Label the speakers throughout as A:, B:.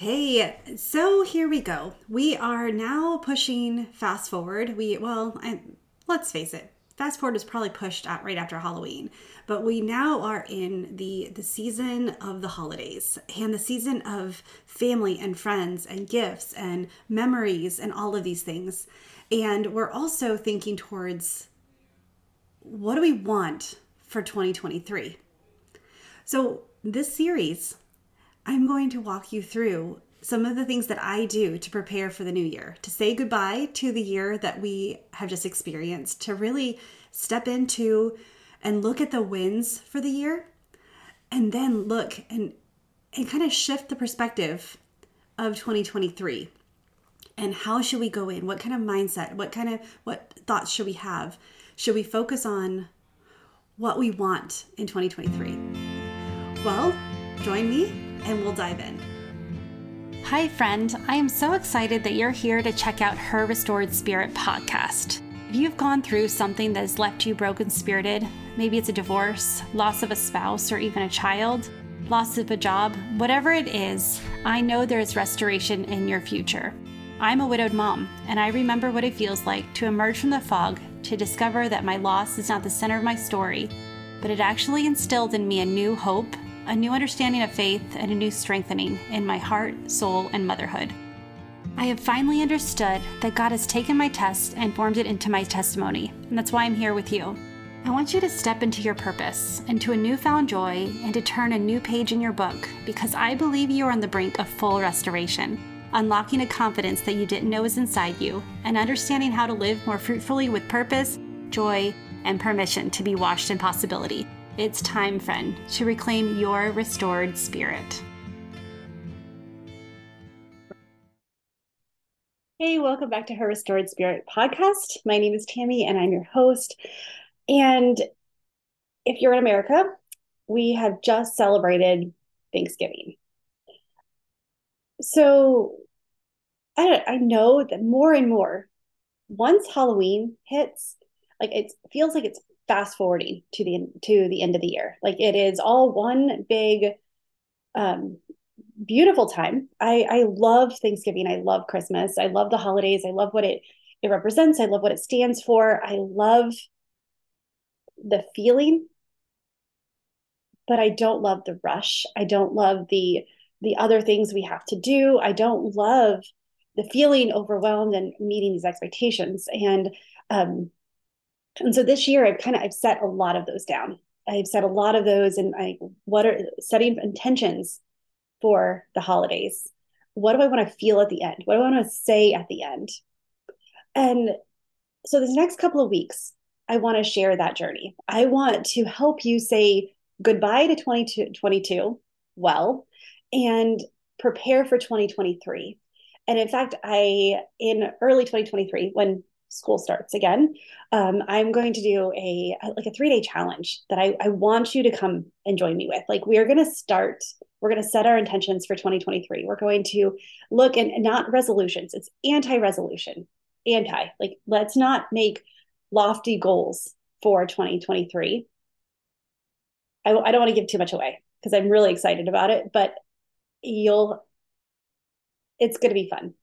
A: Hey, so here we go. We are now pushing fast forward. We well, I, let's face it, fast forward is probably pushed right after Halloween, but we now are in the the season of the holidays and the season of family and friends and gifts and memories and all of these things. And we're also thinking towards what do we want for 2023? So, this series I'm going to walk you through some of the things that I do to prepare for the new year, to say goodbye to the year that we have just experienced, to really step into and look at the wins for the year, and then look and and kind of shift the perspective of 2023 and how should we go in? What kind of mindset? What kind of what thoughts should we have? Should we focus on what we want in 2023 well join me and we'll dive in.
B: Hi, friend. I am so excited that you're here to check out Her Restored Spirit podcast. If you've gone through something that has left you broken spirited, maybe it's a divorce, loss of a spouse, or even a child, loss of a job, whatever it is, I know there is restoration in your future. I'm a widowed mom, and I remember what it feels like to emerge from the fog to discover that my loss is not the center of my story, but it actually instilled in me a new hope a new understanding of faith, and a new strengthening in my heart, soul, and motherhood. I have finally understood that God has taken my test and formed it into my testimony, and that's why I'm here with you. I want you to step into your purpose, into a newfound joy, and to turn a new page in your book because I believe you are on the brink of full restoration, unlocking a confidence that you didn't know was inside you, and understanding how to live more fruitfully with purpose, joy, and permission to be washed in possibility. It's time, friend, to reclaim your restored spirit.
A: Hey, welcome back to her Restored Spirit podcast. My name is Tammy and I'm your host. And if you're in America, we have just celebrated Thanksgiving. So I, I know that more and more, once Halloween hits, like it feels like it's fast forwarding to the to the end of the year. Like it is all one big um beautiful time. I I love Thanksgiving. I love Christmas. I love the holidays. I love what it it represents. I love what it stands for. I love the feeling but I don't love the rush. I don't love the the other things we have to do. I don't love the feeling overwhelmed and meeting these expectations. And um, and so this year I've kind of I've set a lot of those down. I've set a lot of those and I what are setting intentions for the holidays. What do I want to feel at the end? What do I want to say at the end? And so this next couple of weeks, I want to share that journey. I want to help you say goodbye to 2022 well and prepare for 2023. And in fact, I in early 2023 when school starts again, um, I'm going to do a like a three day challenge that I, I want you to come and join me with. Like we are going to start, we're going to set our intentions for 2023. We're going to look and not resolutions. It's anti resolution, anti. Like let's not make lofty goals for 2023. I, I don't want to give too much away because I'm really excited about it, but you'll, it's going to be fun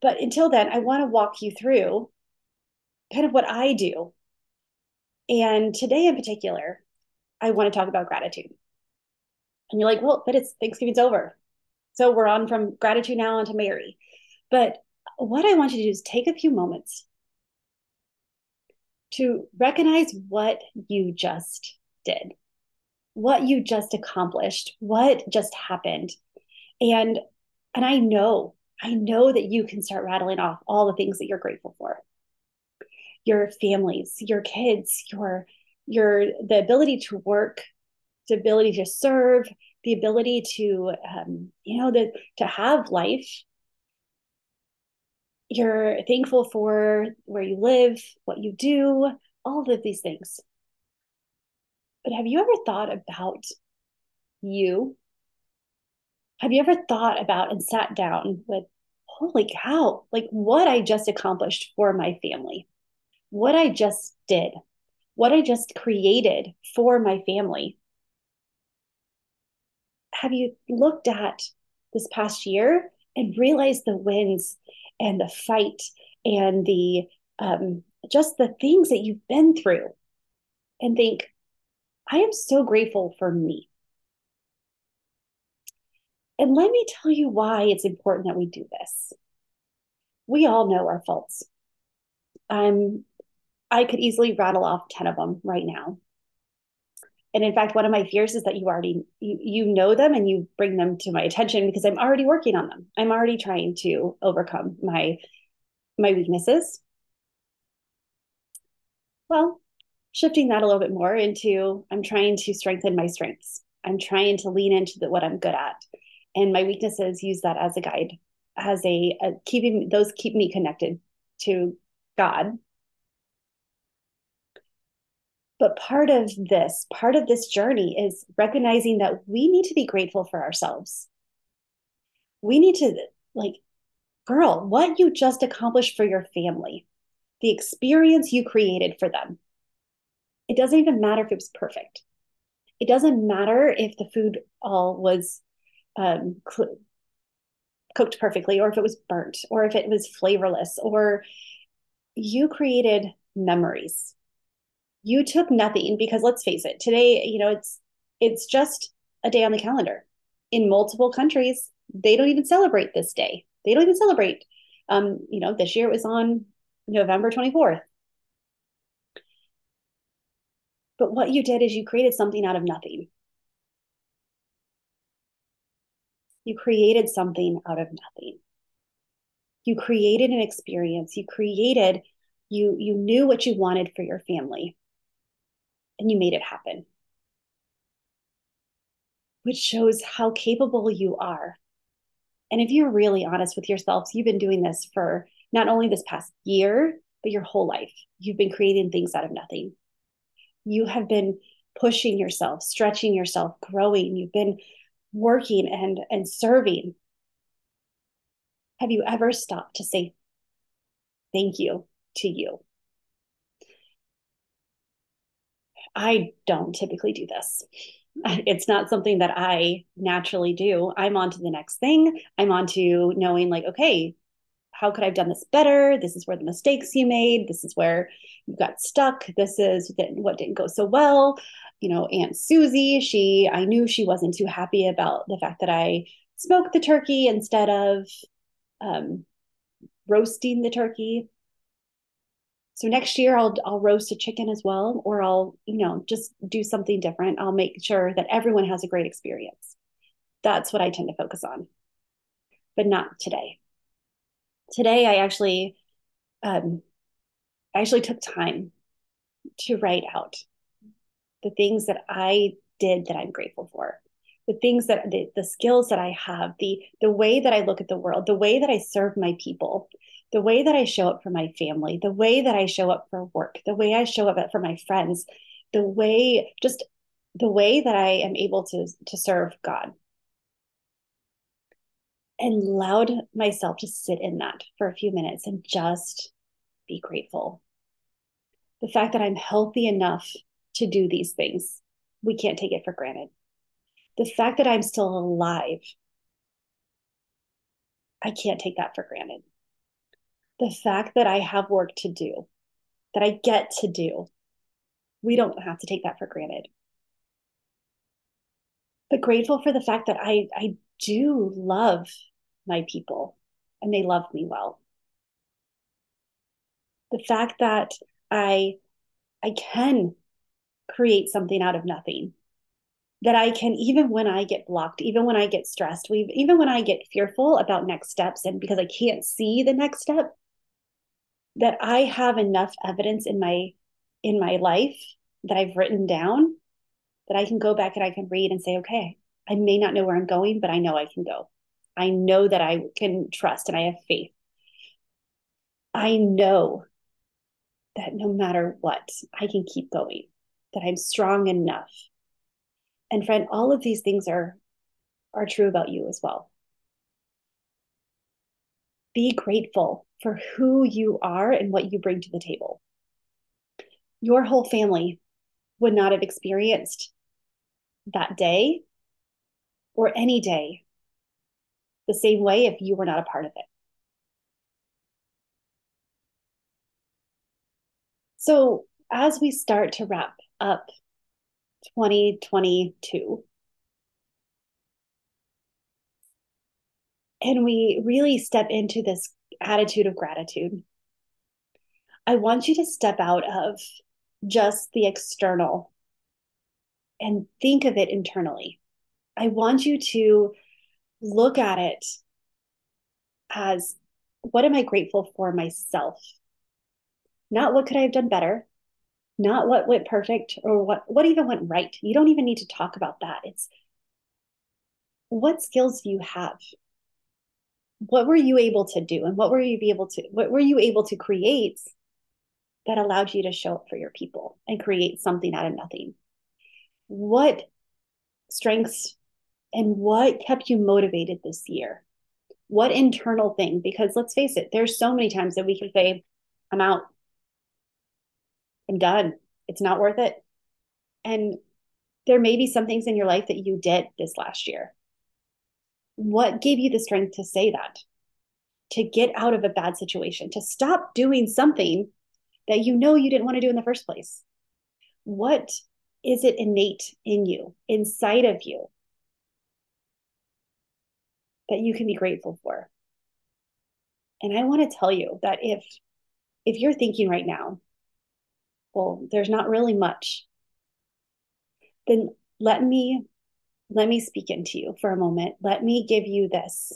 A: but until then, I want to walk you through kind of what I do. And today in particular, I want to talk about gratitude. And you're like, well, but it's Thanksgiving's over. So we're on from gratitude now onto Mary. But what I want you to do is take a few moments to recognize what you just did, what you just accomplished, what just happened. And and I know I know that you can start rattling off all the things that you're grateful for. Your families, your kids, your your the ability to work, the ability to serve, the ability to um, you know the, to have life. You're thankful for where you live, what you do, all of these things. But have you ever thought about you have you ever thought about and sat down with, holy cow, like what I just accomplished for my family, what I just did, what I just created for my family? Have you looked at this past year and realized the wins and the fight and the um, just the things that you've been through and think, I am so grateful for me. And let me tell you why it's important that we do this. We all know our faults. I'm I could easily rattle off 10 of them right now. And in fact, one of my fears is that you already you, you know them and you bring them to my attention because I'm already working on them. I'm already trying to overcome my my weaknesses. Well, shifting that a little bit more into I'm trying to strengthen my strengths. I'm trying to lean into the, what I'm good at. And my weaknesses use that as a guide, as a, a keeping those keep me connected to God but part of this, part of this journey is recognizing that we need to be grateful for ourselves. We need to, like, girl, what you just accomplished for your family, the experience you created for them. It doesn't even matter if it was perfect. It doesn't matter if the food all was um, cl- cooked perfectly, or if it was burnt, or if it was flavorless, or you created memories you took nothing because let's face it, today, you know, it's it's just a day on the calendar. In multiple countries, they don't even celebrate this day. They don't even celebrate. Um, you know, this year it was on November 24th. But what you did is you created something out of nothing. You created something out of nothing. You created an experience. You created, you you knew what you wanted for your family and you made it happen, which shows how capable you are. And if you're really honest with yourself, you've been doing this for not only this past year, but your whole life. You've been creating things out of nothing. You have been pushing yourself, stretching yourself, growing. You've been working and and serving. Have you ever stopped to say thank you to you? I don't typically do this. It's not something that I naturally do. I'm on to the next thing. I'm on to knowing, like, okay, how could I have done this better? This is where the mistakes you made. This is where you got stuck. This is what didn't go so well. You know, Aunt Susie, she, I knew she wasn't too happy about the fact that I smoked the turkey instead of um, roasting the turkey. So next year I'll I'll roast a chicken as well, or I'll, you know, just do something different. I'll make sure that everyone has a great experience. That's what I tend to focus on. But not today. Today I actually um I actually took time to write out the things that I did that I'm grateful for. The things that the, the skills that I have, the the way that I look at the world, the way that I serve my people, the way that I show up for my family, the way that I show up for work, the way I show up for my friends, the way just the way that I am able to to serve God. And allowed myself to sit in that for a few minutes and just be grateful. The fact that I'm healthy enough to do these things, we can't take it for granted. The fact that I'm still alive, I can't take that for granted the fact that I have work to do, that I get to do, we don't have to take that for granted. But grateful for the fact that I, I do love my people and they love me well. The fact that I I can create something out of nothing. That I can, even when I get blocked, even when I get stressed, we even when I get fearful about next steps, and because I can't see the next step, that I have enough evidence in my in my life that I've written down that I can go back and I can read and say, okay, I may not know where I'm going, but I know I can go. I know that I can trust and I have faith. I know that no matter what, I can keep going, that I'm strong enough. And friend, all of these things are are true about you as well. Be grateful for who you are and what you bring to the table. Your whole family would not have experienced that day or any day the same way if you were not a part of it. So, as we start to wrap up 2022, and we really step into this attitude of gratitude, I want you to step out of just the external and think of it internally. I want you to look at it as what am I grateful for myself? Not what could I have done better, not what went perfect or what what even went right. You don't even need to talk about that. It's what skills do you have? What were you able to do and what were you be able to what were you able to create that allowed you to show up for your people and create something out of nothing? What strengths and what kept you motivated this year? What internal thing? Because let's face it, there's so many times that we can say, I'm out. I'm done. It's not worth it. And there may be some things in your life that you did this last year. What gave you the strength to say that? To get out of a bad situation, to stop doing something that you know you didn't want to do in the first place? What is it innate in you, inside of you, that you can be grateful for? And I want to tell you that if if you're thinking right now, well, there's not really much, then let me let me speak into you for a moment. Let me give you this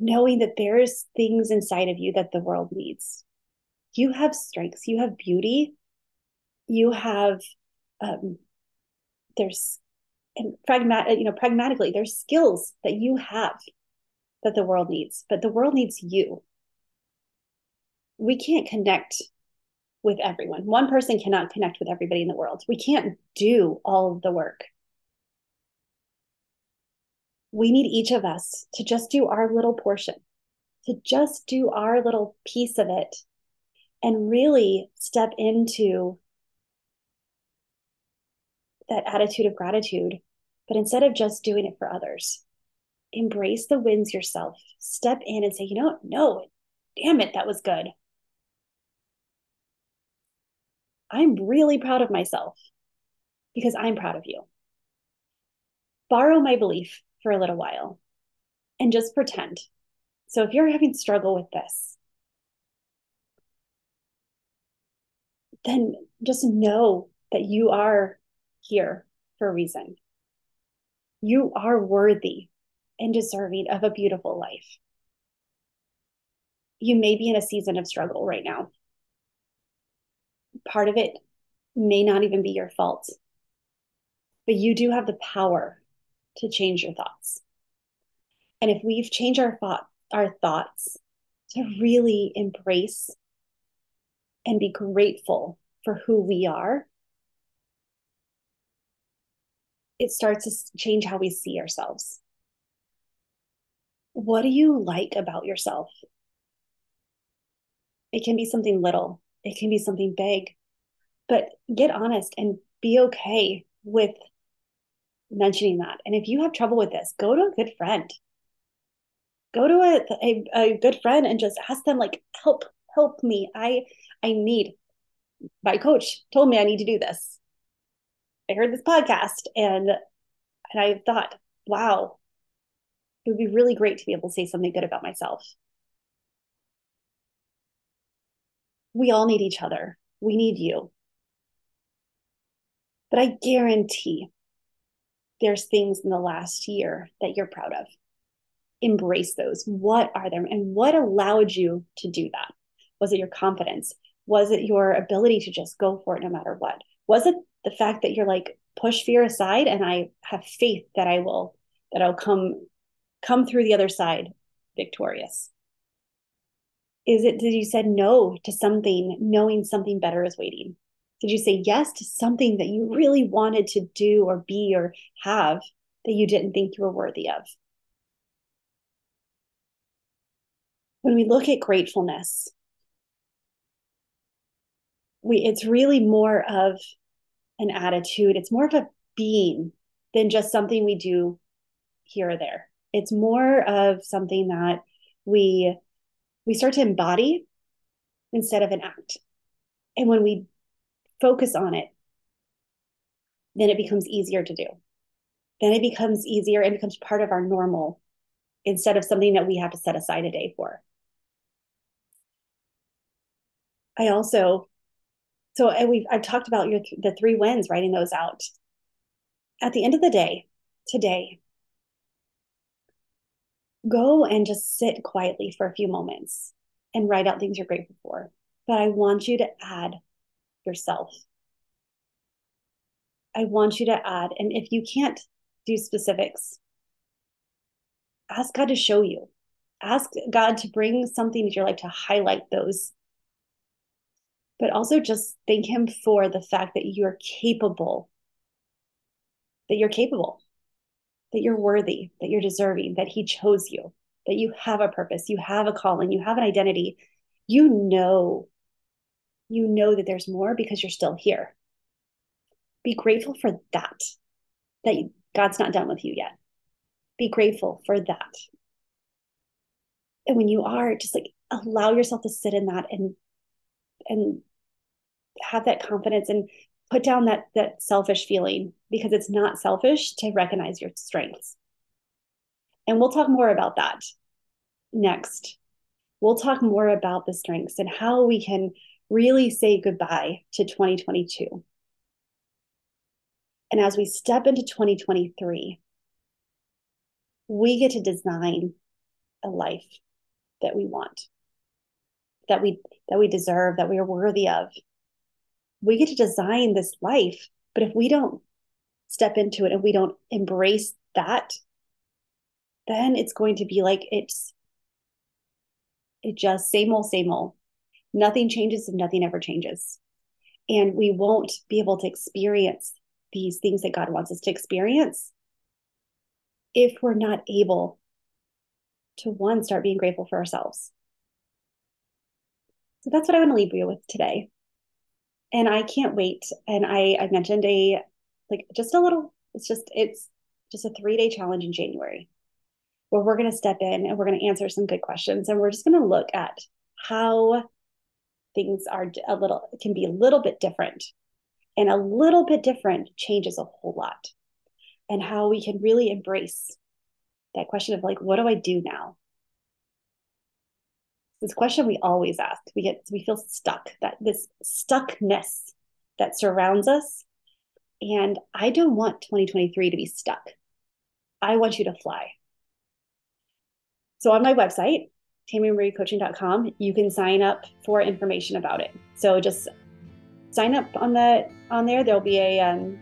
A: knowing that there's things inside of you that the world needs. You have strengths, you have beauty, you have um, there's and pragmatic, you know, pragmatically, there's skills that you have that the world needs, but the world needs you. We can't connect with everyone. One person cannot connect with everybody in the world. We can't do all of the work. We need each of us to just do our little portion, to just do our little piece of it, and really step into that attitude of gratitude. But instead of just doing it for others, embrace the wins yourself. Step in and say, you know? No, damn it, that was good. I'm really proud of myself because I'm proud of you. Borrow my belief for a little while and just pretend. So if you're having struggle with this, then just know that you are here for a reason. You are worthy and deserving of a beautiful life. You may be in a season of struggle right now. Part of it may not even be your fault, but you do have the power to change your thoughts. And if we've changed our thought, our thoughts to really embrace and be grateful for who we are, it starts to change how we see ourselves. What do you like about yourself? It can be something little, it can be something big, but get honest and be okay with mentioning that. And if you have trouble with this, go to a good friend. Go to a, a, a good friend and just ask them, like, help, help me. I I need my coach told me I need to do this. I heard this podcast and and I thought, wow, it would be really great to be able to say something good about myself. We all need each other. We need you. But I guarantee there's things in the last year that you're proud of. Embrace those. What are them? And what allowed you to do that? Was it your confidence? Was it your ability to just go for it no matter what? Was it the fact that you're like push fear aside and I have faith that I will that I'll come come through the other side victorious? Is it did you said no to something knowing something better is waiting? Did you say yes to something that you really wanted to do or be or have that you didn't think you were worthy of? When we look at gratefulness, we it's really more of an attitude. It's more of a being than just something we do here or there. It's more of something that we we start to embody instead of an act. And when we focus on it, then it becomes easier to do. Then it becomes easier, it becomes part of our normal instead of something that we have to set aside a day for. I also, so we've I've talked about your the three wins, writing those out. At the end of the day, today, go and just sit quietly for a few moments and write out things you're grateful for. But I want you to add yourself. I want you to add, and if you can't do specifics, ask God to show you. Ask God to bring something into your life to highlight those. But also just thank Him for the fact that you're capable, that you're capable, that you're worthy, that you're deserving, that He chose you, that you have a purpose, you have a calling, you have an identity. You know, you know that there's more because you're still here. Be grateful for that, that God's not done with you yet. Be grateful for that. And when you are, just like allow yourself to sit in that and and have that confidence and put down that that selfish feeling because it's not selfish to recognize your strengths. And we'll talk more about that next. We'll talk more about the strengths and how we can really say goodbye to 2022. And as we step into 2023, we get to design a life that we want, that we that we deserve, that we are worthy of. We get to design this life, but if we don't step into it and we don't embrace that, then it's going to be like it's it just same old, same old. Nothing changes and nothing ever changes. And we won't be able to experience these things that God wants us to experience if we're not able to one start being grateful for ourselves. So that's what I want to leave you with today. And I can't wait. And I I mentioned a like just a little it's just it's just a 3-day challenge in January where we're going to step in and we're going to answer some good questions and we're just going to look at how things are a little can be a little bit different and a little bit different changes a whole lot and how we can really embrace that question of like what do i do now this question we always ask. We get we feel stuck that this stuckness that surrounds us. And i don't want 2023 to be stuck. I want you to fly. So on my website tammymariecoaching.com you can sign up for information about it. So just sign up on the on there. There'll be a um,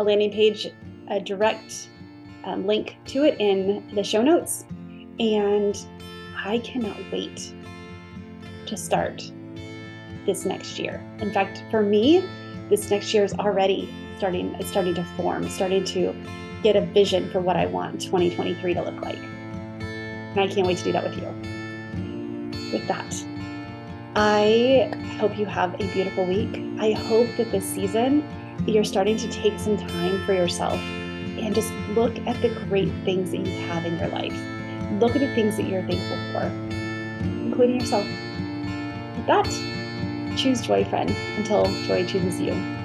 A: a landing page a direct um, link to it in the show notes. And I cannot wait to start this next year. In fact, for me, this next year is already starting it's starting to form, starting to get a vision for what I want 2023 to look like. And I can't wait to do that with you. With that, I hope you have a beautiful week. I hope that this season you're starting to take some time for yourself and just look at the great things that you have in your life. Look at the things that you're thankful for, including yourself. That, choose joy, friend, until joy chooses you.